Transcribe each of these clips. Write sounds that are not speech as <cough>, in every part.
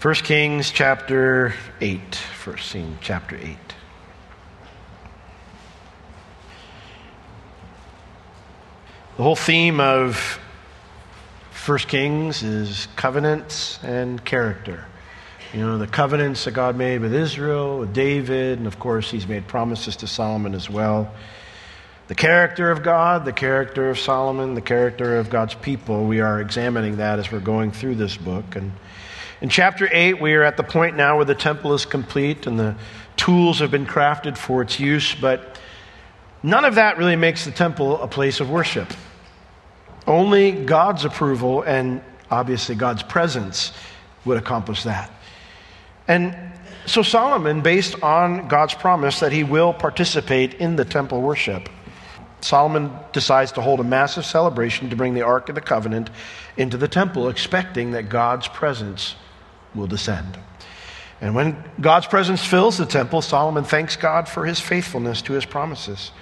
1 Kings chapter 8. First scene, chapter 8. The whole theme of 1 Kings is covenants and character. You know, the covenants that God made with Israel, with David, and of course, he's made promises to Solomon as well. The character of God, the character of Solomon, the character of God's people, we are examining that as we're going through this book. And in chapter 8, we are at the point now where the temple is complete and the tools have been crafted for its use, but none of that really makes the temple a place of worship. Only God's approval and obviously God's presence would accomplish that. And so Solomon, based on God's promise that he will participate in the temple worship, Solomon decides to hold a massive celebration to bring the Ark of the Covenant into the temple, expecting that God's presence will descend. And when God's presence fills the temple, Solomon thanks God for his faithfulness to his promises.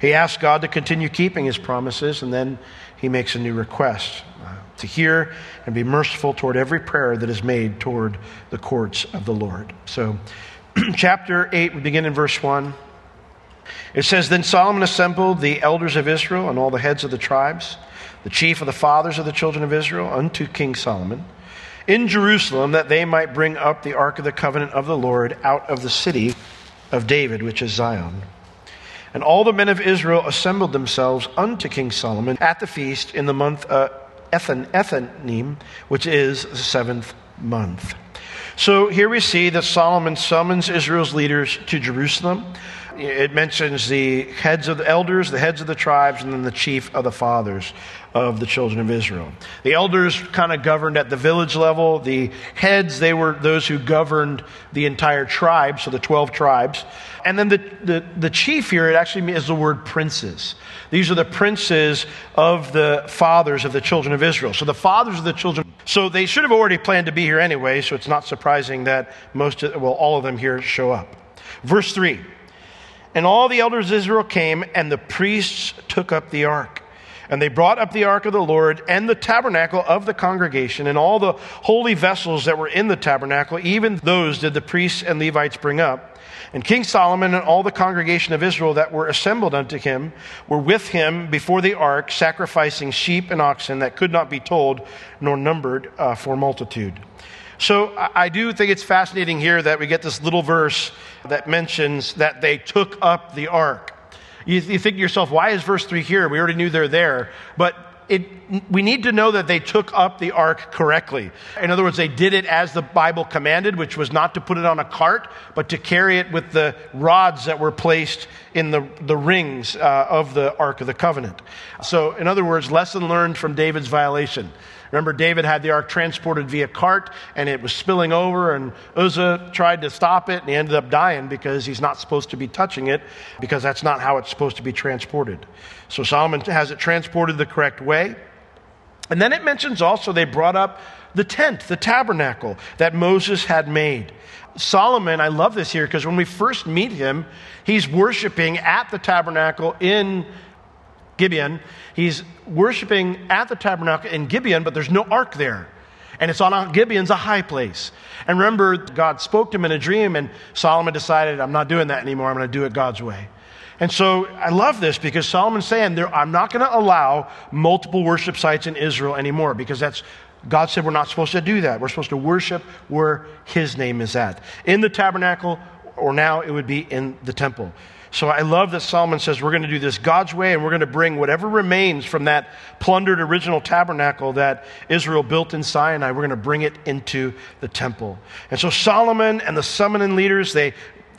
He asks God to continue keeping his promises, and then he makes a new request uh, to hear and be merciful toward every prayer that is made toward the courts of the Lord. So, <clears throat> chapter 8, we begin in verse 1. It says Then Solomon assembled the elders of Israel and all the heads of the tribes, the chief of the fathers of the children of Israel, unto King Solomon in Jerusalem, that they might bring up the ark of the covenant of the Lord out of the city of David, which is Zion. And all the men of Israel assembled themselves unto King Solomon at the feast in the month uh, Ethan, Ethanim, which is the seventh month. So here we see that Solomon summons Israel's leaders to Jerusalem. It mentions the heads of the elders, the heads of the tribes, and then the chief of the fathers of the children of Israel. The elders kind of governed at the village level. The heads, they were those who governed the entire tribe, so the 12 tribes. And then the, the, the chief here, it actually is the word princes. These are the princes of the fathers of the children of Israel. So the fathers of the children, so they should have already planned to be here anyway, so it's not surprising that most, of, well, all of them here show up. Verse 3 And all the elders of Israel came, and the priests took up the ark. And they brought up the ark of the Lord and the tabernacle of the congregation and all the holy vessels that were in the tabernacle, even those did the priests and Levites bring up. And King Solomon and all the congregation of Israel that were assembled unto him were with him before the ark, sacrificing sheep and oxen that could not be told nor numbered uh, for multitude. So I do think it's fascinating here that we get this little verse that mentions that they took up the ark. You, you think to yourself, why is verse 3 here? We already knew they're there. But it, we need to know that they took up the ark correctly. In other words, they did it as the Bible commanded, which was not to put it on a cart, but to carry it with the rods that were placed in the, the rings uh, of the Ark of the Covenant. So, in other words, lesson learned from David's violation. Remember, David had the ark transported via cart and it was spilling over, and Uzzah tried to stop it and he ended up dying because he's not supposed to be touching it because that's not how it's supposed to be transported. So Solomon has it transported the correct way. And then it mentions also they brought up the tent, the tabernacle that Moses had made. Solomon, I love this here because when we first meet him, he's worshiping at the tabernacle in Gibeon. He's worshiping at the tabernacle in Gibeon, but there's no ark there. And it's on Gibeon's a high place. And remember, God spoke to him in a dream, and Solomon decided, I'm not doing that anymore. I'm going to do it God's way. And so I love this because Solomon's saying, I'm not going to allow multiple worship sites in Israel anymore because that's God said we're not supposed to do that. We're supposed to worship where His name is at. In the tabernacle, or now it would be in the temple. So I love that Solomon says we're going to do this God's way and we're going to bring whatever remains from that plundered original tabernacle that Israel built in Sinai, we're going to bring it into the temple. And so Solomon and the summoning leaders, they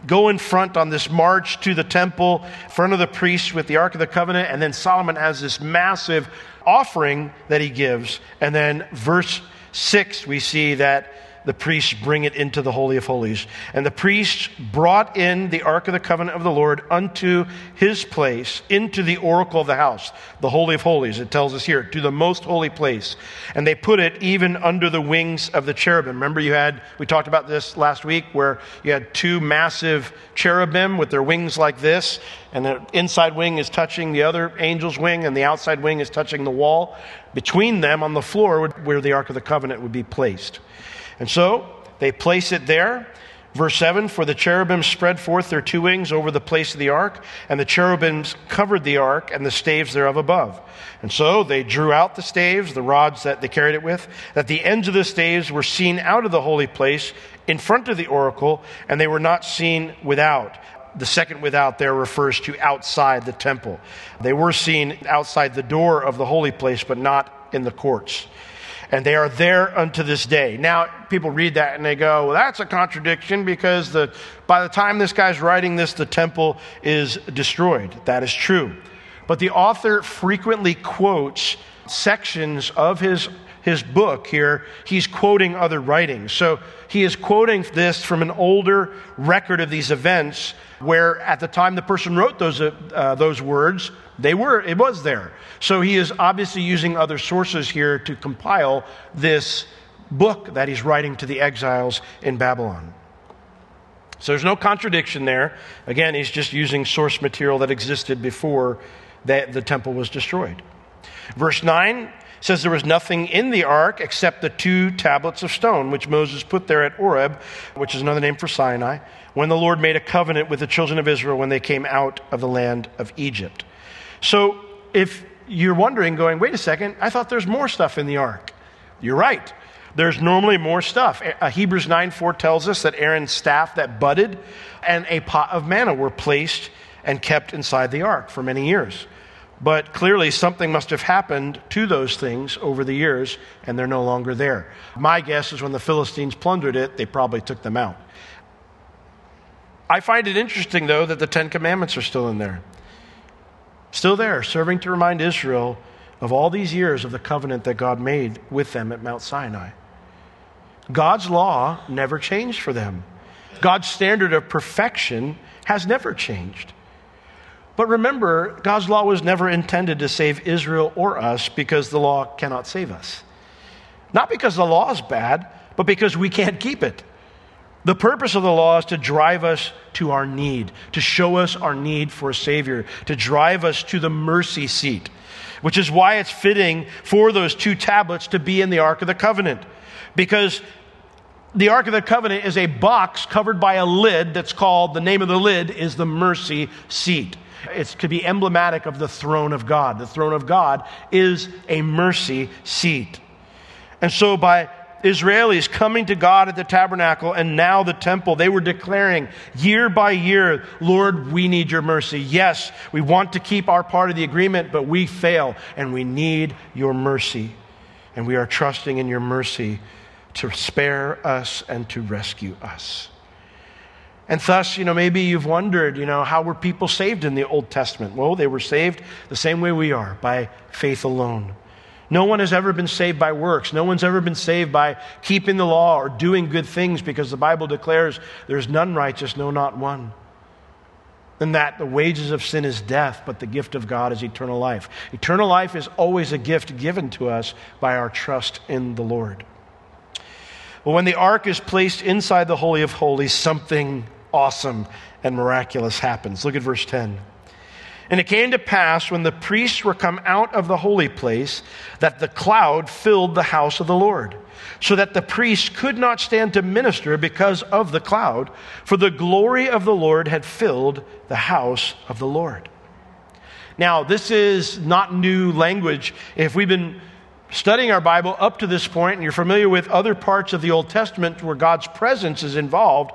go in front on this march to the temple, in front of the priests with the Ark of the Covenant, and then Solomon has this massive offering that he gives. And then verse 6, we see that the priests bring it into the Holy of Holies. And the priests brought in the Ark of the Covenant of the Lord unto his place, into the oracle of the house, the Holy of Holies, it tells us here, to the most holy place. And they put it even under the wings of the cherubim. Remember, you had, we talked about this last week, where you had two massive cherubim with their wings like this, and the inside wing is touching the other angel's wing, and the outside wing is touching the wall. Between them on the floor, where the Ark of the Covenant would be placed. And so they place it there. Verse 7 For the cherubim spread forth their two wings over the place of the ark, and the cherubims covered the ark and the staves thereof above. And so they drew out the staves, the rods that they carried it with, that the ends of the staves were seen out of the holy place in front of the oracle, and they were not seen without. The second without there refers to outside the temple. They were seen outside the door of the holy place, but not in the courts and they are there unto this day. Now, people read that and they go, well, that's a contradiction because the, by the time this guy's writing this, the temple is destroyed. That is true. But the author frequently quotes sections of his, his book here. He's quoting other writings. So he is quoting this from an older record of these events where at the time the person wrote those, uh, those words, they were, it was there. So he is obviously using other sources here to compile this book that he's writing to the exiles in Babylon. So there's no contradiction there. Again, he's just using source material that existed before that the temple was destroyed. Verse 9 says there was nothing in the ark except the two tablets of stone which Moses put there at Horeb, which is another name for Sinai, when the Lord made a covenant with the children of Israel when they came out of the land of Egypt. So if you're wondering, going, wait a second, I thought there's more stuff in the ark. You're right. There's normally more stuff. Hebrews 9 4 tells us that Aaron's staff that budded and a pot of manna were placed and kept inside the ark for many years. But clearly, something must have happened to those things over the years, and they're no longer there. My guess is when the Philistines plundered it, they probably took them out. I find it interesting, though, that the Ten Commandments are still in there. Still there, serving to remind Israel of all these years of the covenant that God made with them at Mount Sinai. God's law never changed for them. God's standard of perfection has never changed. But remember, God's law was never intended to save Israel or us because the law cannot save us. Not because the law is bad, but because we can't keep it. The purpose of the law is to drive us to our need, to show us our need for a Savior, to drive us to the mercy seat, which is why it's fitting for those two tablets to be in the Ark of the Covenant. Because the Ark of the Covenant is a box covered by a lid that's called, the name of the lid is the mercy seat. It could be emblematic of the throne of God. The throne of God is a mercy seat. And so by Israelis coming to God at the tabernacle and now the temple, they were declaring year by year, Lord, we need your mercy. Yes, we want to keep our part of the agreement, but we fail and we need your mercy. And we are trusting in your mercy to spare us and to rescue us. And thus, you know, maybe you've wondered, you know, how were people saved in the Old Testament? Well, they were saved the same way we are, by faith alone. No one has ever been saved by works. No one's ever been saved by keeping the law or doing good things because the Bible declares there's none righteous, no, not one. And that the wages of sin is death, but the gift of God is eternal life. Eternal life is always a gift given to us by our trust in the Lord. Well, when the ark is placed inside the Holy of Holies, something awesome and miraculous happens. Look at verse 10. And it came to pass when the priests were come out of the holy place that the cloud filled the house of the Lord, so that the priests could not stand to minister because of the cloud, for the glory of the Lord had filled the house of the Lord. Now, this is not new language. If we've been studying our Bible up to this point and you're familiar with other parts of the Old Testament where God's presence is involved,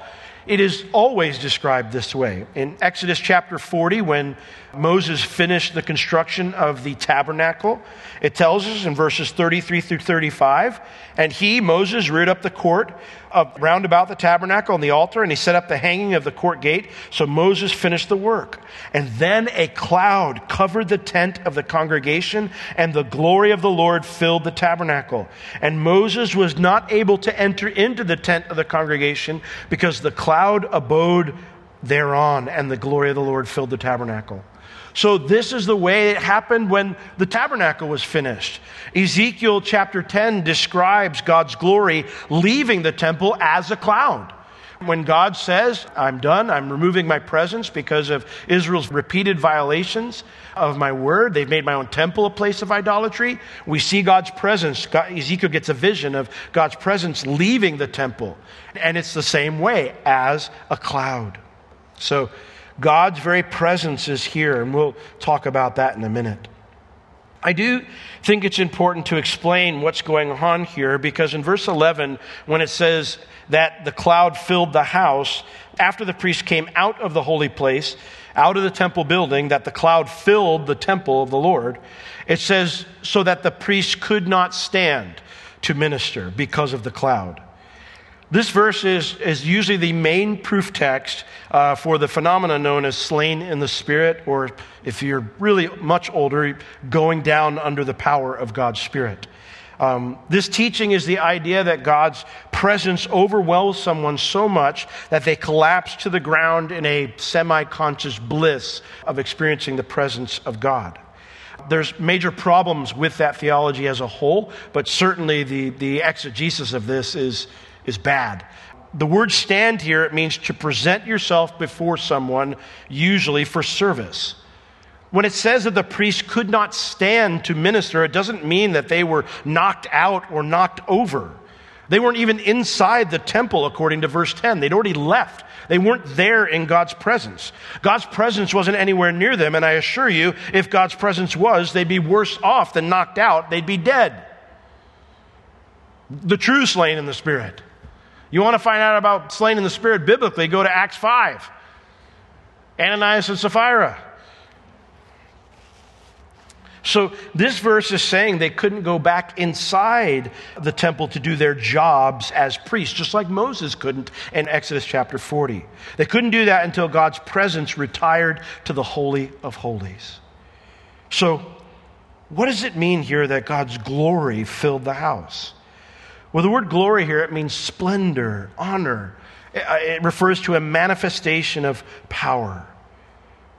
it is always described this way. In Exodus chapter 40, when Moses finished the construction of the tabernacle, it tells us in verses 33 through 35, and he, Moses, reared up the court of, round about the tabernacle and the altar, and he set up the hanging of the court gate. So Moses finished the work. And then a cloud covered the tent of the congregation, and the glory of the Lord filled the tabernacle. And Moses was not able to enter into the tent of the congregation because the cloud abode thereon, and the glory of the Lord filled the tabernacle. So, this is the way it happened when the tabernacle was finished. Ezekiel chapter 10 describes God's glory leaving the temple as a cloud. When God says, I'm done, I'm removing my presence because of Israel's repeated violations of my word, they've made my own temple a place of idolatry. We see God's presence. God, Ezekiel gets a vision of God's presence leaving the temple. And it's the same way as a cloud. So God's very presence is here, and we'll talk about that in a minute. I do think it's important to explain what's going on here because in verse 11, when it says that the cloud filled the house, after the priest came out of the holy place, out of the temple building, that the cloud filled the temple of the Lord, it says, so that the priest could not stand to minister because of the cloud. This verse is, is usually the main proof text uh, for the phenomena known as slain in the spirit, or if you're really much older, going down under the power of God's spirit. Um, this teaching is the idea that God's presence overwhelms someone so much that they collapse to the ground in a semi conscious bliss of experiencing the presence of God. There's major problems with that theology as a whole, but certainly the, the exegesis of this is, is bad. The word stand here, it means to present yourself before someone, usually for service. When it says that the priest could not stand to minister, it doesn't mean that they were knocked out or knocked over. They weren't even inside the temple, according to verse 10. They'd already left. They weren't there in God's presence. God's presence wasn't anywhere near them, and I assure you, if God's presence was, they'd be worse off than knocked out. They'd be dead. The true slain in the Spirit. You want to find out about slain in the Spirit biblically, go to Acts 5. Ananias and Sapphira. So this verse is saying they couldn't go back inside the temple to do their jobs as priests, just like Moses couldn't in Exodus chapter 40. They couldn't do that until God's presence retired to the Holy of Holies. So, what does it mean here that God's glory filled the house? Well, the word glory here, it means splendor, honor. Uh, it refers to a manifestation of power.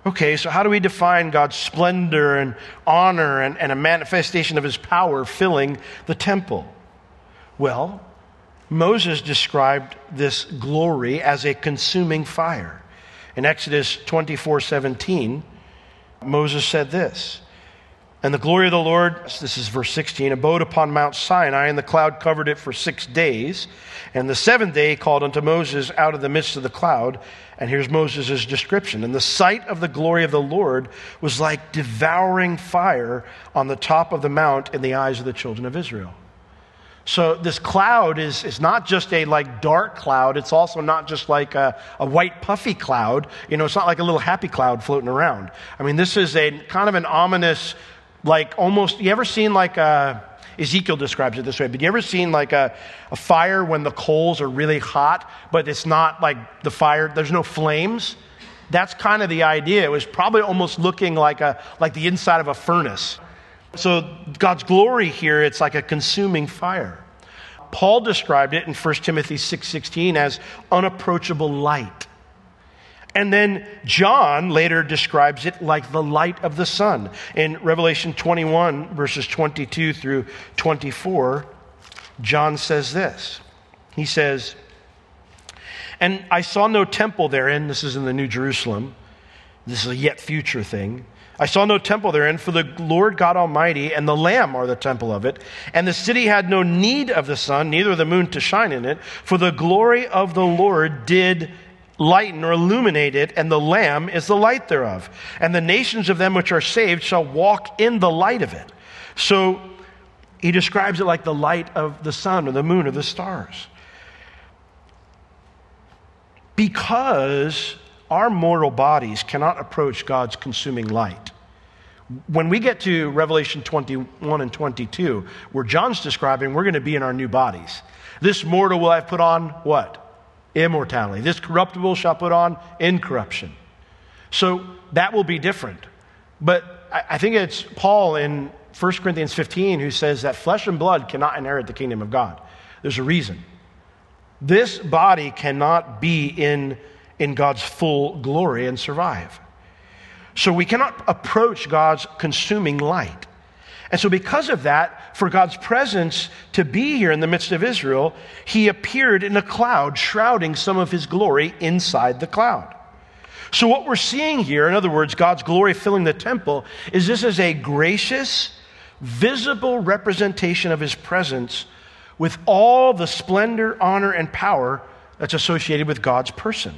Okay, so how do we define God's splendor and honor and, and a manifestation of his power filling the temple? Well, Moses described this glory as a consuming fire. In Exodus 24 17, Moses said this and the glory of the Lord, this is verse 16, abode upon Mount Sinai, and the cloud covered it for six days. And the seventh day called unto Moses out of the midst of the cloud. And here's Moses' description. And the sight of the glory of the Lord was like devouring fire on the top of the mount in the eyes of the children of Israel. So this cloud is, is not just a like dark cloud. It's also not just like a, a white puffy cloud. You know, it's not like a little happy cloud floating around. I mean, this is a kind of an ominous like almost, you ever seen like a, Ezekiel describes it this way, but you ever seen like a, a fire when the coals are really hot, but it's not like the fire, there's no flames? That's kind of the idea. It was probably almost looking like, a, like the inside of a furnace. So God's glory here, it's like a consuming fire. Paul described it in 1 Timothy 6:16 as unapproachable light. And then John later describes it like the light of the sun. In Revelation 21, verses 22 through 24, John says this. He says, And I saw no temple therein. This is in the New Jerusalem. This is a yet future thing. I saw no temple therein, for the Lord God Almighty and the Lamb are the temple of it. And the city had no need of the sun, neither the moon to shine in it, for the glory of the Lord did lighten or illuminate it, and the Lamb is the light thereof. And the nations of them which are saved shall walk in the light of it. So he describes it like the light of the sun or the moon or the stars. Because our mortal bodies cannot approach God's consuming light. When we get to Revelation 21 and 22, where John's describing, we're going to be in our new bodies. This mortal will have put on what? Immortality. This corruptible shall put on incorruption. So that will be different. But I think it's Paul in 1 Corinthians 15 who says that flesh and blood cannot inherit the kingdom of God. There's a reason. This body cannot be in, in God's full glory and survive. So we cannot approach God's consuming light. And so, because of that, for God's presence to be here in the midst of Israel, he appeared in a cloud, shrouding some of his glory inside the cloud. So, what we're seeing here, in other words, God's glory filling the temple, is this is a gracious, visible representation of his presence with all the splendor, honor, and power that's associated with God's person.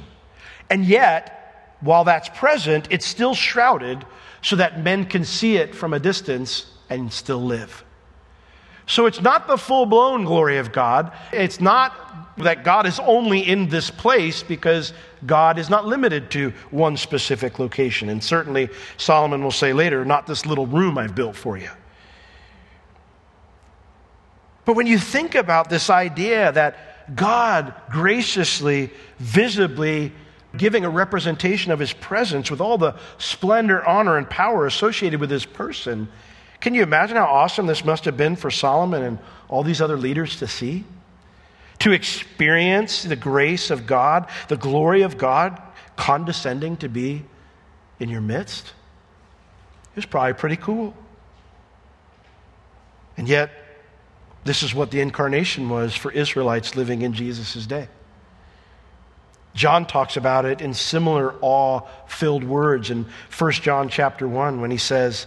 And yet, while that's present, it's still shrouded so that men can see it from a distance and still live. So it's not the full blown glory of God. It's not that God is only in this place because God is not limited to one specific location. And certainly, Solomon will say later, not this little room I've built for you. But when you think about this idea that God graciously, visibly giving a representation of his presence with all the splendor, honor, and power associated with his person, can you imagine how awesome this must have been for Solomon and all these other leaders to see? To experience the grace of God, the glory of God condescending to be in your midst? It was probably pretty cool. And yet, this is what the incarnation was for Israelites living in Jesus' day. John talks about it in similar awe-filled words in 1 John chapter 1 when he says,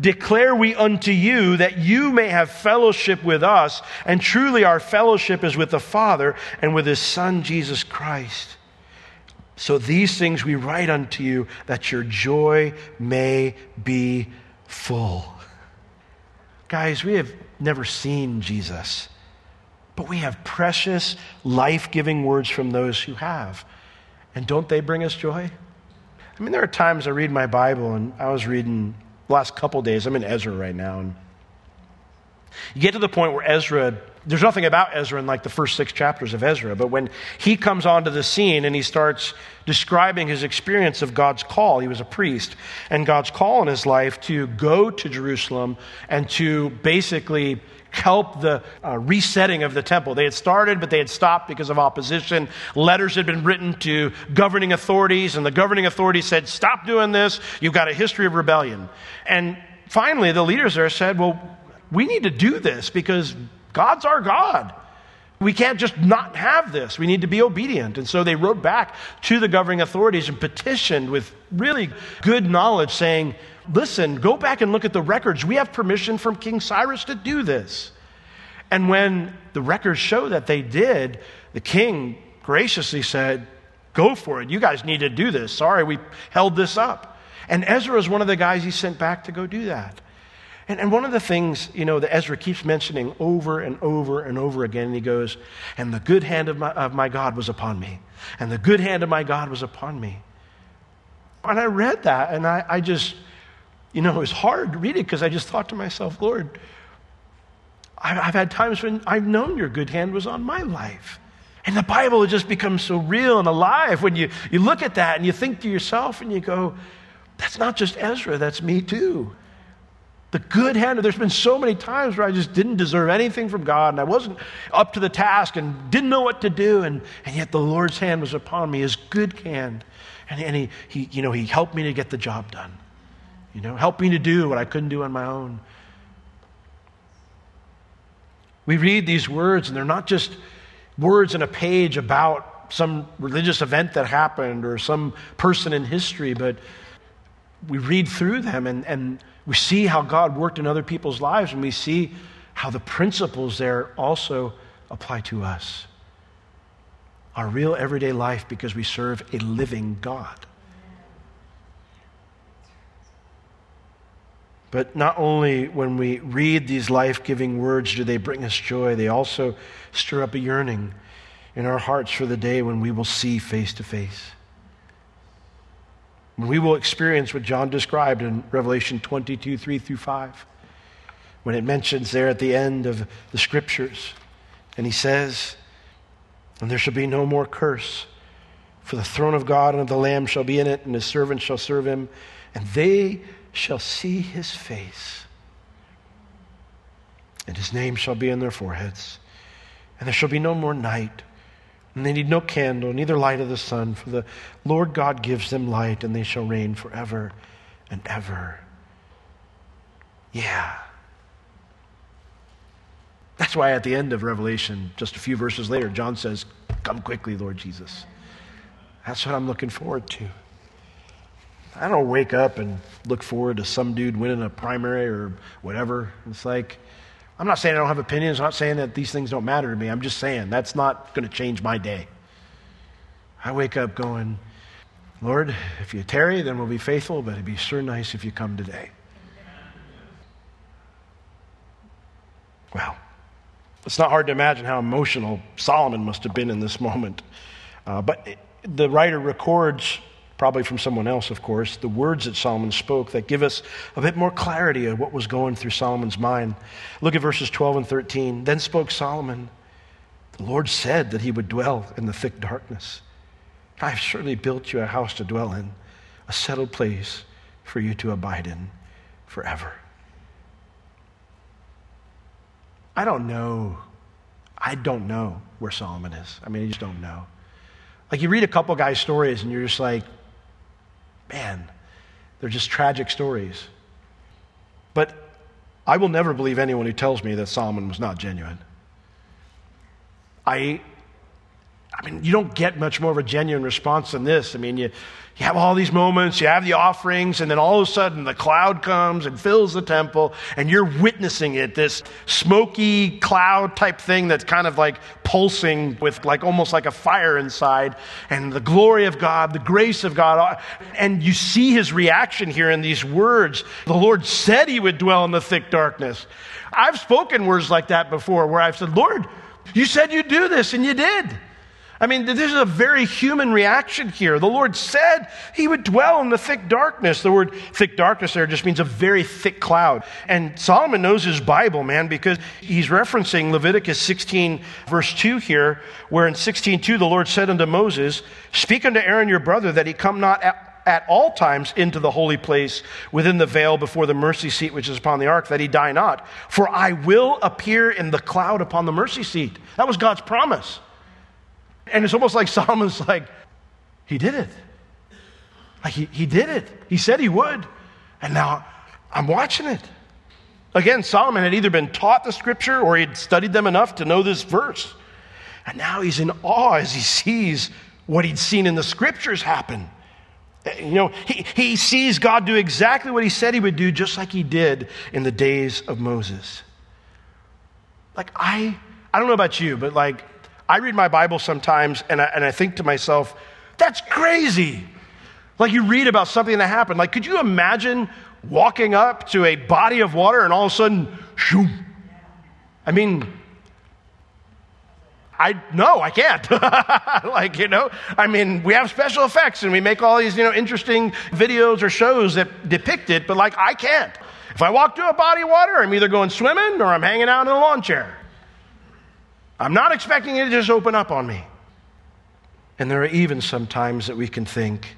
declare we unto you that you may have fellowship with us. And truly, our fellowship is with the Father and with his Son, Jesus Christ. So these things we write unto you that your joy may be full. Guys, we have never seen Jesus, but we have precious, life giving words from those who have. And don't they bring us joy? I mean, there are times I read my Bible, and I was reading the last couple days. I'm in Ezra right now. And you get to the point where Ezra, there's nothing about Ezra in like the first six chapters of Ezra, but when he comes onto the scene and he starts describing his experience of God's call, he was a priest, and God's call in his life to go to Jerusalem and to basically help the uh, resetting of the temple. They had started, but they had stopped because of opposition. Letters had been written to governing authorities, and the governing authorities said, Stop doing this. You've got a history of rebellion. And finally, the leaders there said, Well, we need to do this because God's our God. We can't just not have this. We need to be obedient. And so they wrote back to the governing authorities and petitioned with really good knowledge, saying, listen, go back and look at the records. We have permission from King Cyrus to do this. And when the records show that they did, the king graciously said, Go for it. You guys need to do this. Sorry, we held this up. And Ezra is one of the guys he sent back to go do that. And, and one of the things, you know, that Ezra keeps mentioning over and over and over again, he goes, And the good hand of my, of my God was upon me. And the good hand of my God was upon me. And I read that, and I, I just, you know, it was hard to read it because I just thought to myself, Lord, I've had times when I've known your good hand was on my life. And the Bible just becomes so real and alive when you, you look at that and you think to yourself and you go, that's not just Ezra, that's me too. The good hand, there's been so many times where I just didn't deserve anything from God and I wasn't up to the task and didn't know what to do, and, and yet the Lord's hand was upon me, his good hand. And, and he, he, you know, he helped me to get the job done. You know, help me to do what I couldn't do on my own. We read these words, and they're not just words in a page about some religious event that happened or some person in history, but we read through them and, and we see how God worked in other people's lives, and we see how the principles there also apply to us. Our real everyday life because we serve a living God. But not only when we read these life giving words do they bring us joy, they also stir up a yearning in our hearts for the day when we will see face to face. When we will experience what John described in Revelation 22 3 through 5. when it mentions there at the end of the scriptures. And he says, And there shall be no more curse, for the throne of God and of the Lamb shall be in it, and his servants shall serve him, and they shall see his face. And his name shall be in their foreheads. And there shall be no more night. And they need no candle, neither light of the sun, for the Lord God gives them light, and they shall reign forever and ever. Yeah. That's why at the end of Revelation, just a few verses later, John says, Come quickly, Lord Jesus. That's what I'm looking forward to. I don't wake up and look forward to some dude winning a primary or whatever. It's like, I'm not saying I don't have opinions. I'm not saying that these things don't matter to me. I'm just saying that's not going to change my day. I wake up going, Lord, if you tarry, then we'll be faithful, but it'd be sure nice if you come today. Well, it's not hard to imagine how emotional Solomon must have been in this moment. Uh, but it, the writer records probably from someone else, of course, the words that Solomon spoke that give us a bit more clarity of what was going through Solomon's mind. Look at verses 12 and 13. Then spoke Solomon, The Lord said that he would dwell in the thick darkness. I have surely built you a house to dwell in, a settled place for you to abide in forever. I don't know. I don't know where Solomon is. I mean, I just don't know. Like you read a couple guys' stories and you're just like, Man, they're just tragic stories. But I will never believe anyone who tells me that Solomon was not genuine. I, I mean, you don't get much more of a genuine response than this. I mean, you, you have all these moments, you have the offerings, and then all of a sudden the cloud comes and fills the temple, and you're witnessing it this smoky cloud type thing that's kind of like pulsing with like almost like a fire inside, and the glory of God, the grace of God. And you see his reaction here in these words. The Lord said he would dwell in the thick darkness. I've spoken words like that before where I've said, Lord, you said you'd do this, and you did. I mean, this is a very human reaction here. The Lord said he would dwell in the thick darkness. The word thick darkness there just means a very thick cloud. And Solomon knows his Bible, man, because he's referencing Leviticus 16, verse 2 here, where in 16:2 the Lord said unto Moses, Speak unto Aaron your brother that he come not at at all times into the holy place within the veil before the mercy seat which is upon the ark, that he die not. For I will appear in the cloud upon the mercy seat. That was God's promise. And it's almost like Solomon's like, he did it. Like he, he did it. He said he would. And now I'm watching it. Again, Solomon had either been taught the scripture or he'd studied them enough to know this verse. And now he's in awe as he sees what he'd seen in the scriptures happen. Eh, you know, he, he sees God do exactly what he said he would do, just like he did in the days of Moses. Like, I, I don't know about you, but like, I read my Bible sometimes and I, and I think to myself, that's crazy. Like you read about something that happened. Like, could you imagine walking up to a body of water and all of a sudden, shoom? I mean, I no, I can't. <laughs> like, you know, I mean, we have special effects and we make all these, you know, interesting videos or shows that depict it, but like I can't. If I walk to a body of water, I'm either going swimming or I'm hanging out in a lawn chair. I'm not expecting it to just open up on me. And there are even some times that we can think,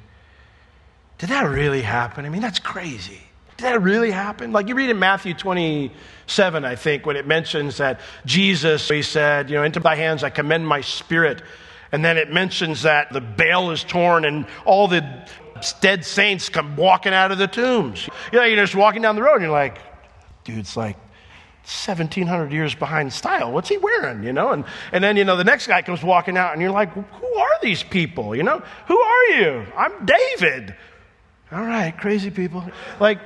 did that really happen? I mean, that's crazy. Did that really happen? Like you read in Matthew 27, I think, when it mentions that Jesus, he said, you know, into thy hands I commend my spirit. And then it mentions that the veil is torn and all the dead saints come walking out of the tombs. You know, you're just walking down the road and you're like, dude, it's like 1700 years behind style. What's he wearing? You know, and, and then, you know, the next guy comes walking out and you're like, who are these people? You know, who are you? I'm David. All right, crazy people. Like,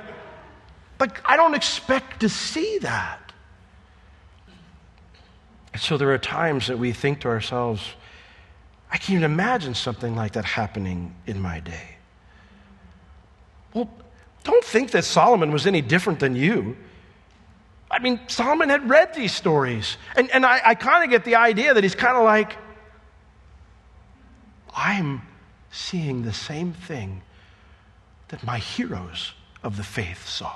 like I don't expect to see that. So there are times that we think to ourselves, I can't even imagine something like that happening in my day. Well, don't think that Solomon was any different than you. I mean, Solomon had read these stories. And, and I, I kind of get the idea that he's kind of like, I'm seeing the same thing that my heroes of the faith saw.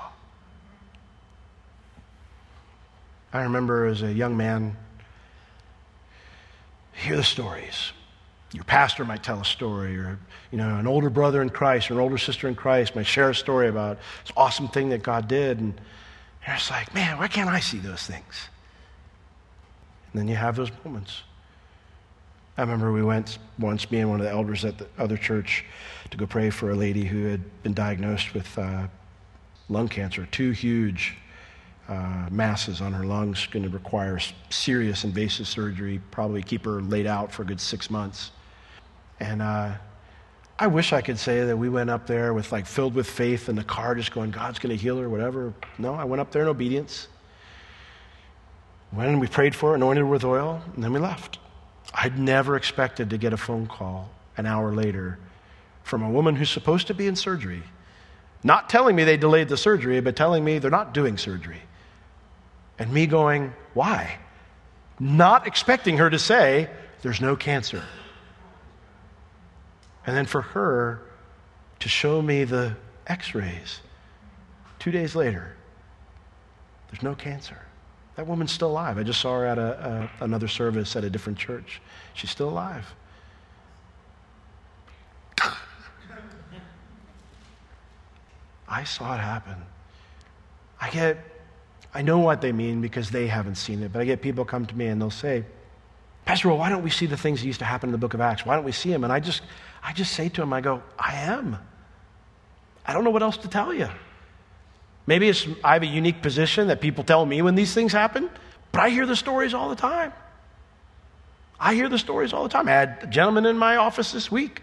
I remember as a young man, hear the stories. Your pastor might tell a story, or you know, an older brother in Christ or an older sister in Christ might share a story about this awesome thing that God did, and you're just like, man, why can't I see those things? And then you have those moments. I remember we went once, me and one of the elders at the other church, to go pray for a lady who had been diagnosed with uh, lung cancer, two huge uh, masses on her lungs, going to require serious invasive surgery, probably keep her laid out for a good six months. And uh, I wish I could say that we went up there with like filled with faith in the car, just going, God's going to heal her, whatever. No, I went up there in obedience. Went and we prayed for her, anointed her with oil, and then we left. I'd never expected to get a phone call an hour later from a woman who's supposed to be in surgery, not telling me they delayed the surgery, but telling me they're not doing surgery. And me going, why? Not expecting her to say, there's no cancer. And then for her to show me the x rays two days later, there's no cancer. That woman's still alive. I just saw her at a, a, another service at a different church. She's still alive. <laughs> I saw it happen. I get, I know what they mean because they haven't seen it, but I get people come to me and they'll say, Pastor, well, why don't we see the things that used to happen in the book of Acts? Why don't we see them? And I just, I just say to him, I go, I am. I don't know what else to tell you. Maybe it's, I have a unique position that people tell me when these things happen, but I hear the stories all the time. I hear the stories all the time. I had a gentleman in my office this week,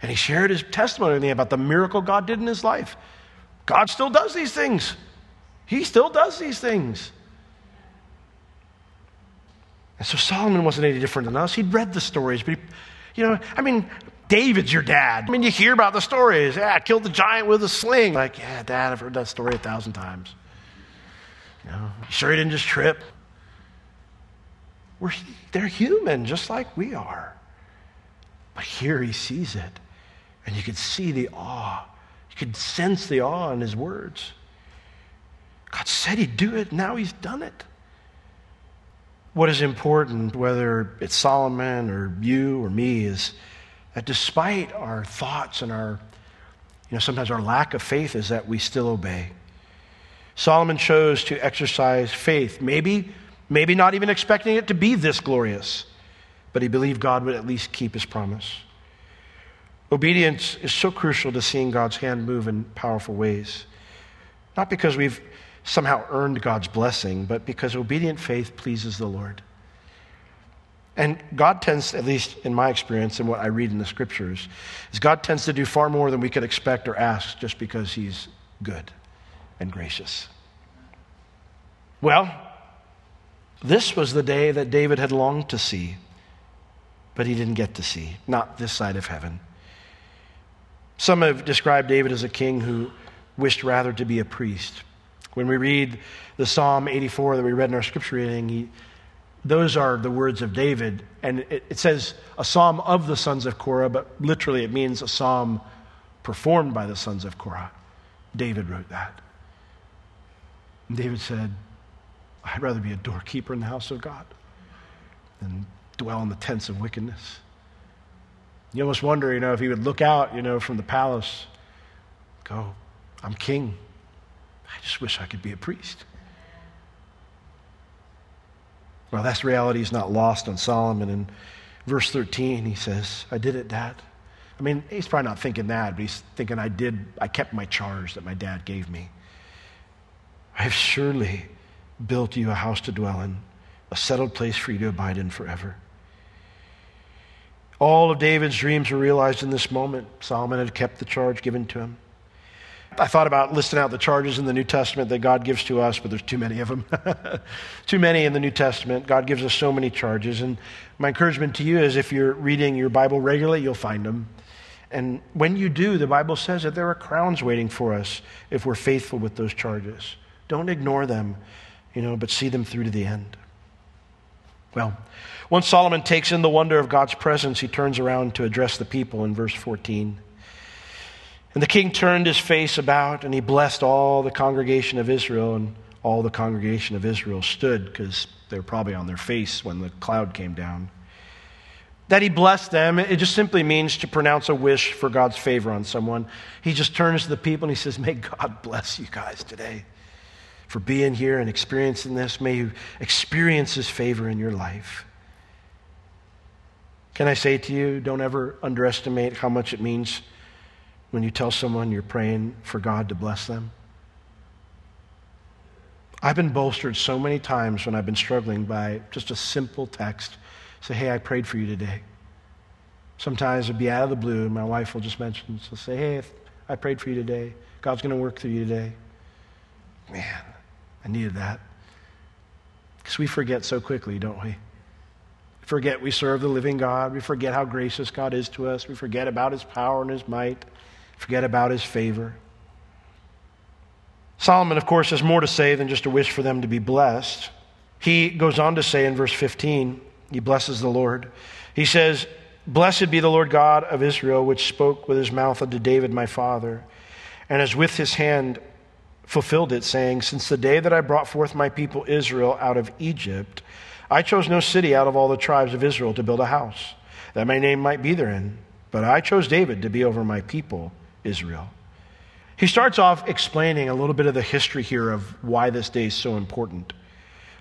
and he shared his testimony about the miracle God did in his life. God still does these things. He still does these things. And so Solomon wasn't any different than us. He'd read the stories, but he, you know, I mean, David's your dad. I mean, you hear about the stories. Yeah, killed the giant with a sling. Like, yeah, dad, I've heard that story a thousand times. You know, sure he didn't just trip? We're, they're human, just like we are. But here he sees it, and you can see the awe. You can sense the awe in his words. God said he'd do it, now he's done it. What is important, whether it's Solomon or you or me, is that despite our thoughts and our, you know, sometimes our lack of faith is that we still obey. Solomon chose to exercise faith, maybe, maybe not even expecting it to be this glorious, but he believed God would at least keep his promise. Obedience is so crucial to seeing God's hand move in powerful ways. Not because we've somehow earned God's blessing, but because obedient faith pleases the Lord. And God tends, at least in my experience and what I read in the scriptures, is God tends to do far more than we could expect or ask just because He's good and gracious. Well, this was the day that David had longed to see, but he didn't get to see, not this side of heaven. Some have described David as a king who wished rather to be a priest. When we read the Psalm 84 that we read in our scripture reading, he, those are the words of David. And it, it, says a psalm of the sons of Korah, but literally it means a psalm performed by the sons of Korah. David wrote that. And David said, I'd rather be a doorkeeper in the house of God than dwell in the tents of wickedness. You almost wonder, you know, if he would look out, you know, from the palace, go, I'm king. I just wish I could be a priest. Well, that reality is not lost on Solomon. In verse 13, he says, I did it, Dad. I mean, he's probably not thinking that, but he's thinking, I did, I kept my charge that my dad gave me. I have surely built you a house to dwell in, a settled place for you to abide in forever. All of David's dreams were realized in this moment. Solomon had kept the charge given to him. I thought about listing out the charges in the New Testament that God gives to us, but there's too many of them. <laughs> too many in the New Testament. God gives us so many charges. And my encouragement to you is if you're reading your Bible regularly, you'll find them. And when you do, the Bible says that there are crowns waiting for us if we're faithful with those charges. Don't ignore them, you know, but see them through to the end. Well, once Solomon takes in the wonder of God's presence, he turns around to address the people in verse 14. And the king turned his face about and he blessed all the congregation of Israel and all the congregation of Israel stood because they were probably on their face when the cloud came down. That he blessed them, it just simply means to pronounce a wish for God's favor on someone. He just turns to the people and he says, May God bless you guys today for being here and experiencing this. May you experience his favor in your life. Can I say to you, don't ever underestimate how much it means when you tell someone you're praying for God to bless them? I've been bolstered so many times when I've been struggling by just a simple text. Say, hey, I prayed for you today. Sometimes it'll be out of the blue, and my wife will just mention, she'll say, hey, I prayed for you today. God's going to work through you today. Man, I needed that. Because we forget so quickly, don't we? forget we serve the living God. We forget how gracious God is to us. We forget about his power and his might. Forget about his favor. Solomon, of course, has more to say than just a wish for them to be blessed. He goes on to say in verse 15, he blesses the Lord. He says, Blessed be the Lord God of Israel, which spoke with his mouth unto David my father, and has with his hand fulfilled it, saying, Since the day that I brought forth my people Israel out of Egypt, I chose no city out of all the tribes of Israel to build a house, that my name might be therein. But I chose David to be over my people, Israel. He starts off explaining a little bit of the history here of why this day is so important.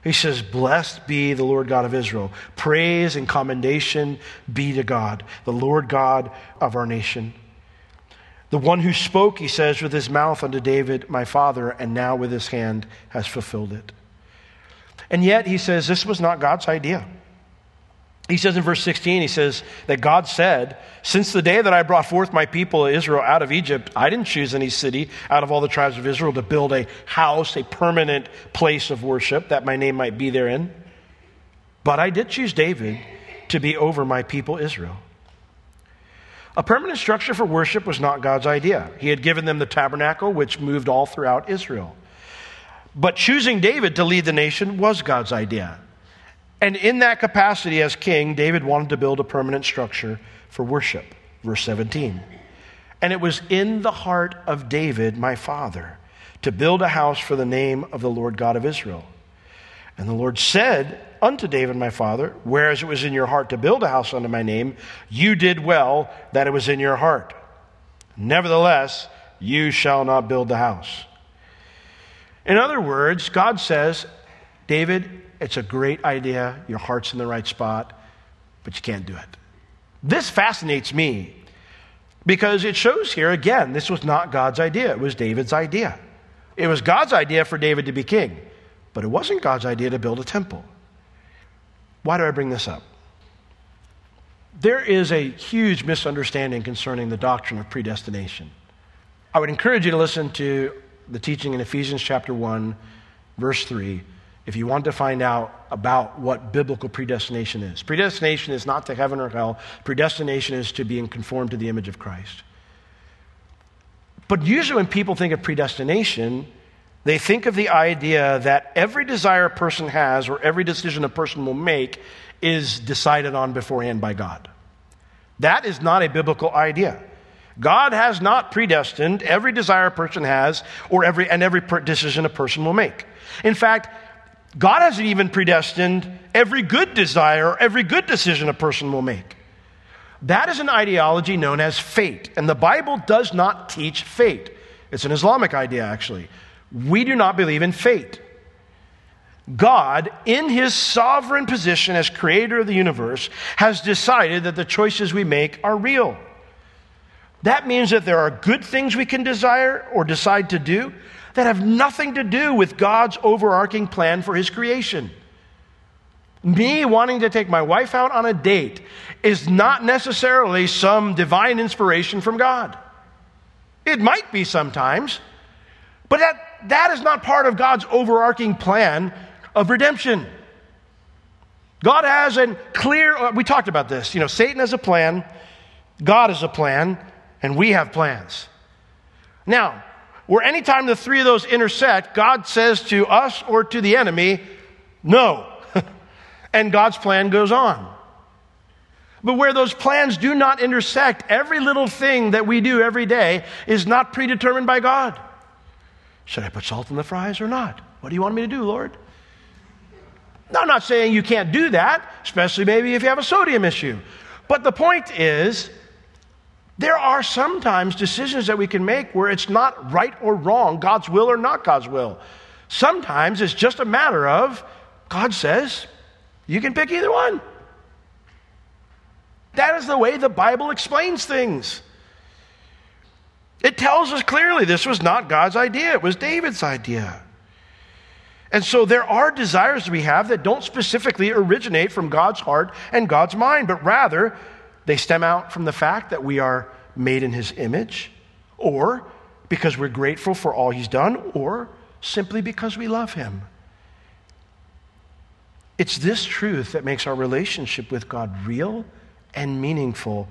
He says, Blessed be the Lord God of Israel. Praise and commendation be to God, the Lord God of our nation. The one who spoke, he says, with his mouth unto David, my father, and now with his hand has fulfilled it. And yet, he says this was not God's idea. He says in verse 16, he says that God said, Since the day that I brought forth my people Israel out of Egypt, I didn't choose any city out of all the tribes of Israel to build a house, a permanent place of worship that my name might be therein. But I did choose David to be over my people Israel. A permanent structure for worship was not God's idea. He had given them the tabernacle, which moved all throughout Israel. But choosing David to lead the nation was God's idea. And in that capacity as king, David wanted to build a permanent structure for worship. Verse 17. And it was in the heart of David, my father, to build a house for the name of the Lord God of Israel. And the Lord said unto David, my father, Whereas it was in your heart to build a house unto my name, you did well that it was in your heart. Nevertheless, you shall not build the house. In other words, God says, David, it's a great idea. Your heart's in the right spot, but you can't do it. This fascinates me because it shows here again, this was not God's idea, it was David's idea. It was God's idea for David to be king, but it wasn't God's idea to build a temple. Why do I bring this up? There is a huge misunderstanding concerning the doctrine of predestination. I would encourage you to listen to the teaching in Ephesians chapter 1, verse 3, if you want to find out about what biblical predestination is. Predestination is not to heaven or hell, predestination is to being conformed to the image of Christ. But usually, when people think of predestination, they think of the idea that every desire a person has or every decision a person will make is decided on beforehand by God. That is not a biblical idea. God has not predestined every desire a person has or every, and every decision a person will make. In fact, God hasn't even predestined every good desire every good decision a person will make. That is an ideology known as fate, and the Bible does not teach fate. It's an Islamic idea, actually. We do not believe in fate. God, in his sovereign position as creator of the universe, has decided that the choices we make are real. That means that there are good things we can desire or decide to do that have nothing to do with God's overarching plan for his creation. Me wanting to take my wife out on a date is not necessarily some divine inspiration from God. It might be sometimes, but that, that is not part of God's overarching plan of redemption. God has a clear, uh, we talked about this. You know, Satan has a plan, God has a plan, and we have plans. Now, where anytime the three of those intersect, God says to us or to the enemy, no. <laughs> and God's plan goes on. But where those plans do not intersect, every little thing that we do every day is not predetermined by God. Should I put salt in the fries or not? What do you want me to do, Lord? Now, I'm not saying you can't do that, especially maybe if you have a sodium issue. But the point is, there are sometimes decisions that we can make where it's not right or wrong, God's will or not God's will. Sometimes it's just a matter of God says you can pick either one. That is the way the Bible explains things. It tells us clearly this was not God's idea, it was David's idea. And so there are desires we have that don't specifically originate from God's heart and God's mind, but rather they stem out from the fact that we are made in His image, or because we're grateful for all He's done, or simply because we love Him. It's this truth that makes our relationship with God real and meaningful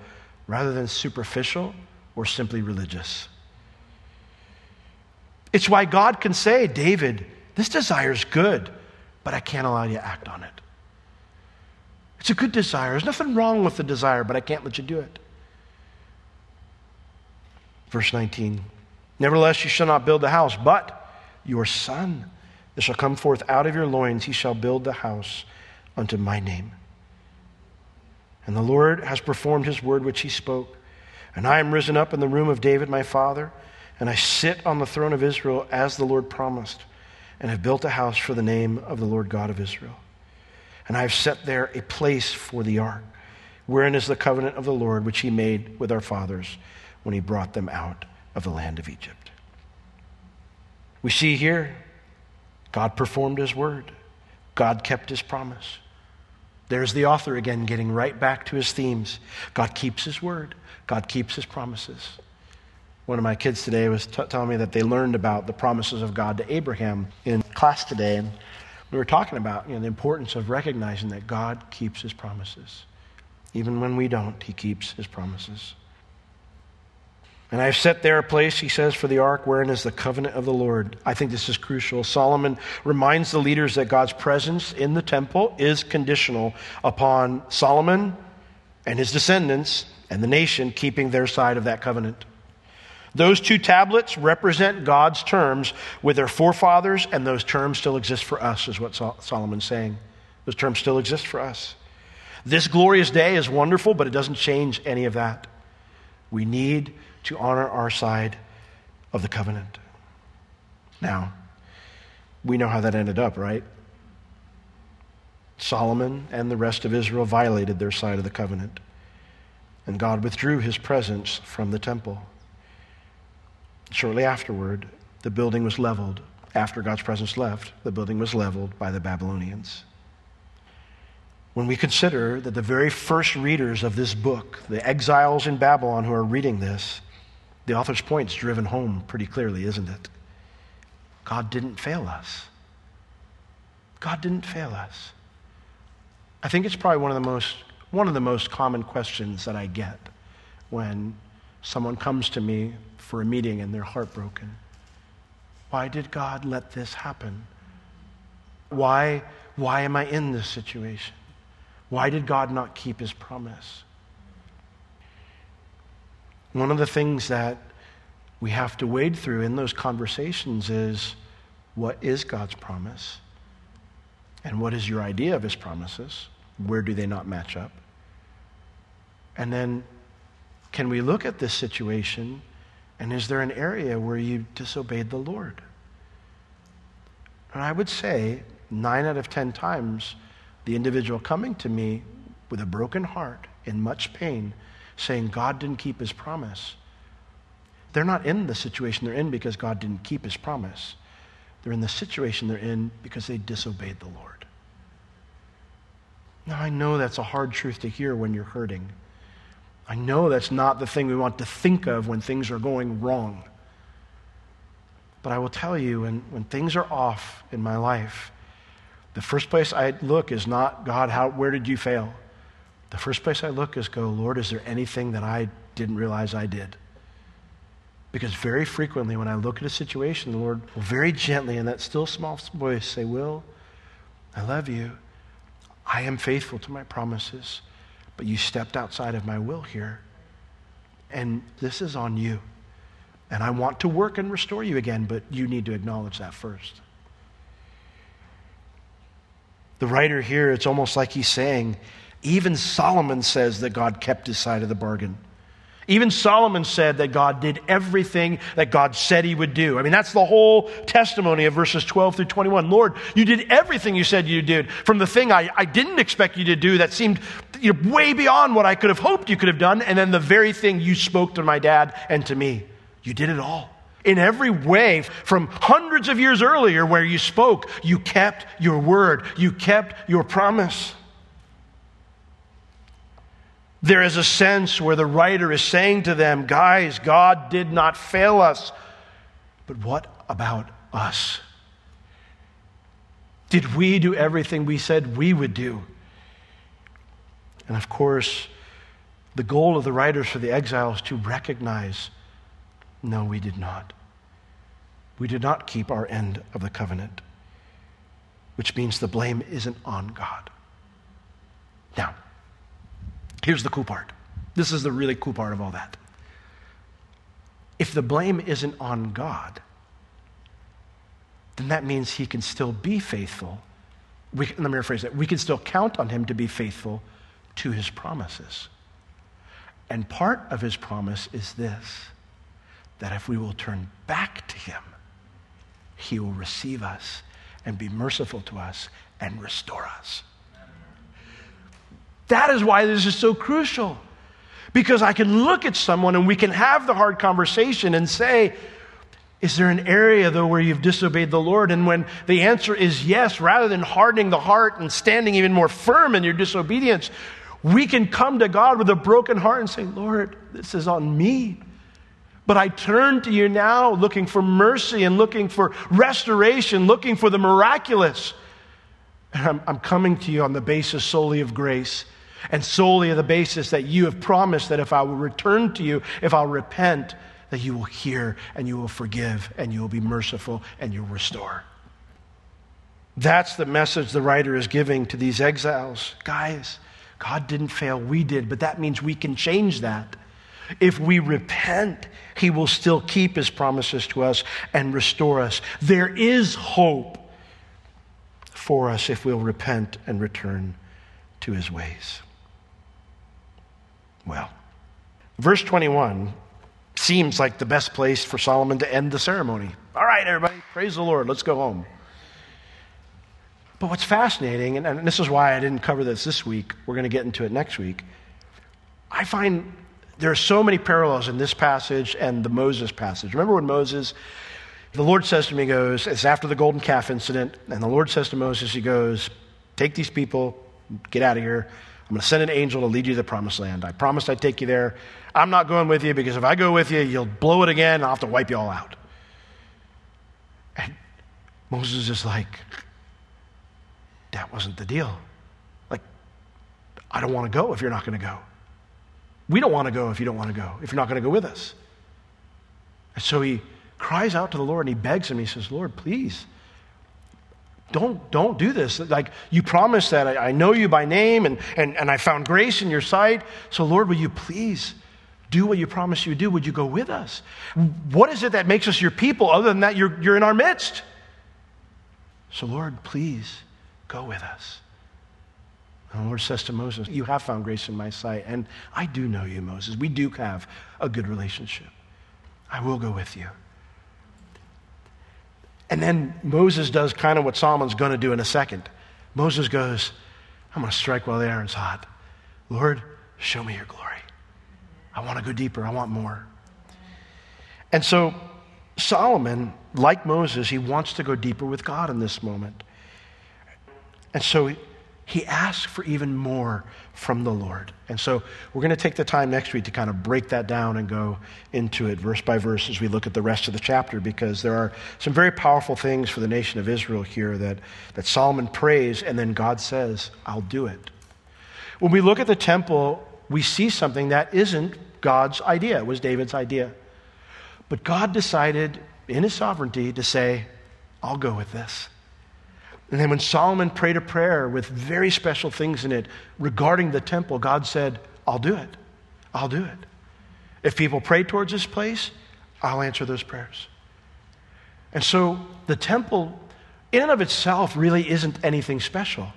rather than superficial or simply religious. It's why God can say, David, this desire is good, but I can't allow you to act on it. It's a good desire. There's nothing wrong with the desire, but I can't let you do it. Verse 19 Nevertheless, you shall not build the house, but your son that shall come forth out of your loins, he shall build the house unto my name. And the Lord has performed his word which he spoke. And I am risen up in the room of David my father, and I sit on the throne of Israel as the Lord promised, and have built a house for the name of the Lord God of Israel. And I have set there a place for the ark, wherein is the covenant of the Lord which he made with our fathers when he brought them out of the land of Egypt. We see here God performed his word, God kept his promise. There's the author again, getting right back to his themes. God keeps his word, God keeps his promises. One of my kids today was t- telling me that they learned about the promises of God to Abraham in class today. And we were talking about you know, the importance of recognizing that God keeps his promises. Even when we don't, he keeps his promises. And I've set there a place, he says, for the ark wherein is the covenant of the Lord. I think this is crucial. Solomon reminds the leaders that God's presence in the temple is conditional upon Solomon and his descendants and the nation keeping their side of that covenant. Those two tablets represent God's terms with their forefathers, and those terms still exist for us, is what Solomon's saying. Those terms still exist for us. This glorious day is wonderful, but it doesn't change any of that. We need to honor our side of the covenant. Now, we know how that ended up, right? Solomon and the rest of Israel violated their side of the covenant, and God withdrew his presence from the temple. Shortly afterward, the building was leveled. After God's presence left, the building was leveled by the Babylonians. When we consider that the very first readers of this book, the exiles in Babylon who are reading this, the author's point is driven home pretty clearly, isn't it? God didn't fail us. God didn't fail us. I think it's probably one of the most one of the most common questions that I get when someone comes to me for a meeting and they're heartbroken. Why did God let this happen? Why, why am I in this situation? Why did God not keep his promise? One of the things that we have to wade through in those conversations is what is God's promise? And what is your idea of his promises? Where do they not match up? And then, can we look at this situation and is there an area where you disobeyed the Lord? And I would say, nine out of ten times, the individual coming to me with a broken heart, in much pain, saying God didn't keep his promise. They're not in the situation they're in because God didn't keep his promise. They're in the situation they're in because they disobeyed the Lord. Now, I know that's a hard truth to hear when you're hurting. I know that's not the thing we want to think of when things are going wrong. But I will tell you, when, when things are off in my life, the first place I look is not, God, how, where did you fail? The first place I look is go, Lord, is there anything that I didn't realize I did? Because very frequently when I look at a situation, the Lord will very gently in that still small voice say, Will, I love you. I am faithful to my promises, but you stepped outside of my will here. And this is on you. And I want to work and restore you again, but you need to acknowledge that first. The writer here, it's almost like he's saying, even Solomon says that God kept his side of the bargain. Even Solomon said that God did everything that God said he would do. I mean, that's the whole testimony of verses 12 through 21. Lord, you did everything you said you did. From the thing I, I didn't expect you to do that seemed you know, way beyond what I could have hoped you could have done, and then the very thing you spoke to my dad and to me. You did it all. In every way, from hundreds of years earlier, where you spoke, you kept your word, you kept your promise. There is a sense where the writer is saying to them, guys, God did not fail us. But what about us? Did we do everything we said we would do? And of course, the goal of the writers for the exiles to recognize no, we did not. We did not keep our end of the covenant, which means the blame isn't on God. Now, Here's the cool part. This is the really cool part of all that. If the blame isn't on God, then that means he can still be faithful. We, let me rephrase that. We can still count on him to be faithful to his promises. And part of his promise is this that if we will turn back to him, he will receive us and be merciful to us and restore us. That is why this is so crucial. Because I can look at someone and we can have the hard conversation and say, is there an area, though, where you've disobeyed the Lord? And when the answer is yes, rather than hardening the heart and standing even more firm in your disobedience, we can come to God with a broken heart and say, Lord, this is on me. But I turn to you now looking for mercy and looking for restoration, looking for the miraculous. And I'm, I'm coming to you on the basis solely of grace and solely on the basis that you have promised that if I will return to you, if I'll repent, that you will hear and you will forgive and you will be merciful and you'll restore. That's the message the writer is giving to these exiles. Guys, God didn't fail, we did, but that means we can change that. If we repent, He will still keep His promises to us and restore us. There is hope for us if we'll repent and return to His ways. Well, verse 21 seems like the best place for Solomon to end the ceremony. All right, everybody, praise the Lord, let's go home. But what's fascinating, and, and this is why I didn't cover this this week, we're going to get into it next week. I find there are so many parallels in this passage and the Moses passage. Remember when Moses, the Lord says to me, goes, it's after the golden calf incident, and the Lord says to Moses, He goes, Take these people, get out of here. I'm going to send an angel to lead you to the promised land. I promised I'd take you there. I'm not going with you because if I go with you, you'll blow it again and I'll have to wipe you all out. And Moses is like, that wasn't the deal. Like, I don't want to go if you're not going to go. We don't want to go if you don't want to go, if you're not going to go with us. And so he cries out to the Lord and he begs him. He says, Lord, please don't, don't do this. Like you promised that I, I know you by name and, and, and I found grace in your sight. So, Lord, will you please do what you promised you would do? Would you go with us? What is it that makes us your people other than that you're, you're in our midst? So, Lord, please go with us. And the Lord says to Moses, You have found grace in my sight. And I do know you, Moses. We do have a good relationship. I will go with you. And then Moses does kind of what Solomon's going to do in a second. Moses goes, I'm going to strike while the iron's hot. Lord, show me your glory. I want to go deeper. I want more. And so Solomon, like Moses, he wants to go deeper with God in this moment. And so he asks for even more from the Lord. And so we're going to take the time next week to kind of break that down and go into it verse by verse as we look at the rest of the chapter because there are some very powerful things for the nation of Israel here that, that Solomon prays and then God says, I'll do it. When we look at the temple, we see something that isn't God's idea, it was David's idea. But God decided in his sovereignty to say, I'll go with this. And then when Solomon prayed a prayer with very special things in it regarding the temple, God said, I'll do it. I'll do it. If people pray towards this place, I'll answer those prayers. And so the temple, in and of itself, really isn't anything special.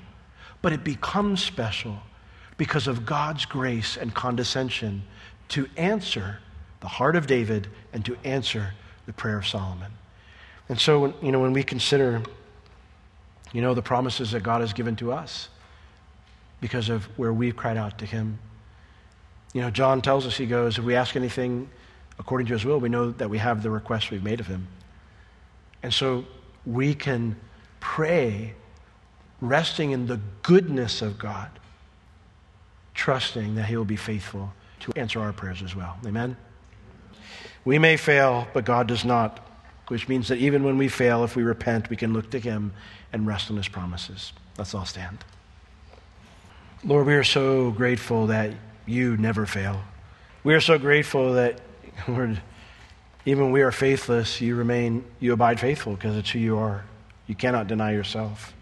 but it becomes special because of God's grace and condescension to answer the heart of David and to answer the prayer of Solomon. And so, you know, when we consider, you know, the promises that God has given to us because of where we've cried out to Him, you know, John tells us, he goes, if we ask anything according to His will, we know that we have the request we've made of Him. And so we can pray resting in the goodness of God, trusting that He will be faithful to answer our prayers as well. Amen? We may fail, but God does not, which means that even when we fail, if we repent, we can look to Him and rest on His promises. Let's all stand. Lord, we are so grateful that you never fail. We are so grateful that, <laughs> Lord, even when we are faithless, you remain, you abide faithful because it's who you are. You cannot deny yourself.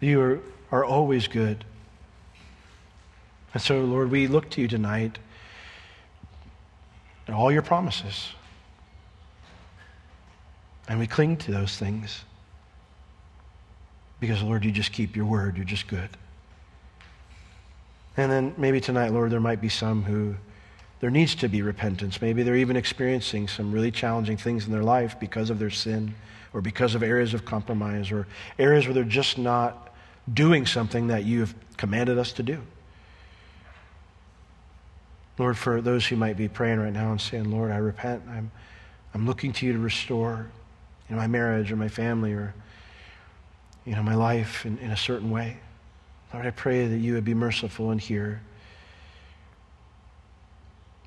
You are, are always good. And so, Lord, we look to you tonight and all your promises. And we cling to those things. Because, Lord, you just keep your word. You're just good. And then maybe tonight, Lord, there might be some who there needs to be repentance. Maybe they're even experiencing some really challenging things in their life because of their sin or because of areas of compromise or areas where they're just not doing something that you have commanded us to do. Lord, for those who might be praying right now and saying, Lord, I repent. I'm, I'm looking to you to restore know, my marriage or my family or you know, my life in, in a certain way. Lord, I pray that you would be merciful and hear.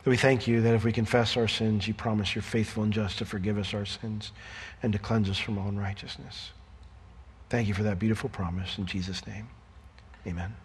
That we thank you that if we confess our sins, you promise you're faithful and just to forgive us our sins and to cleanse us from all unrighteousness. Thank you for that beautiful promise in Jesus' name. Amen.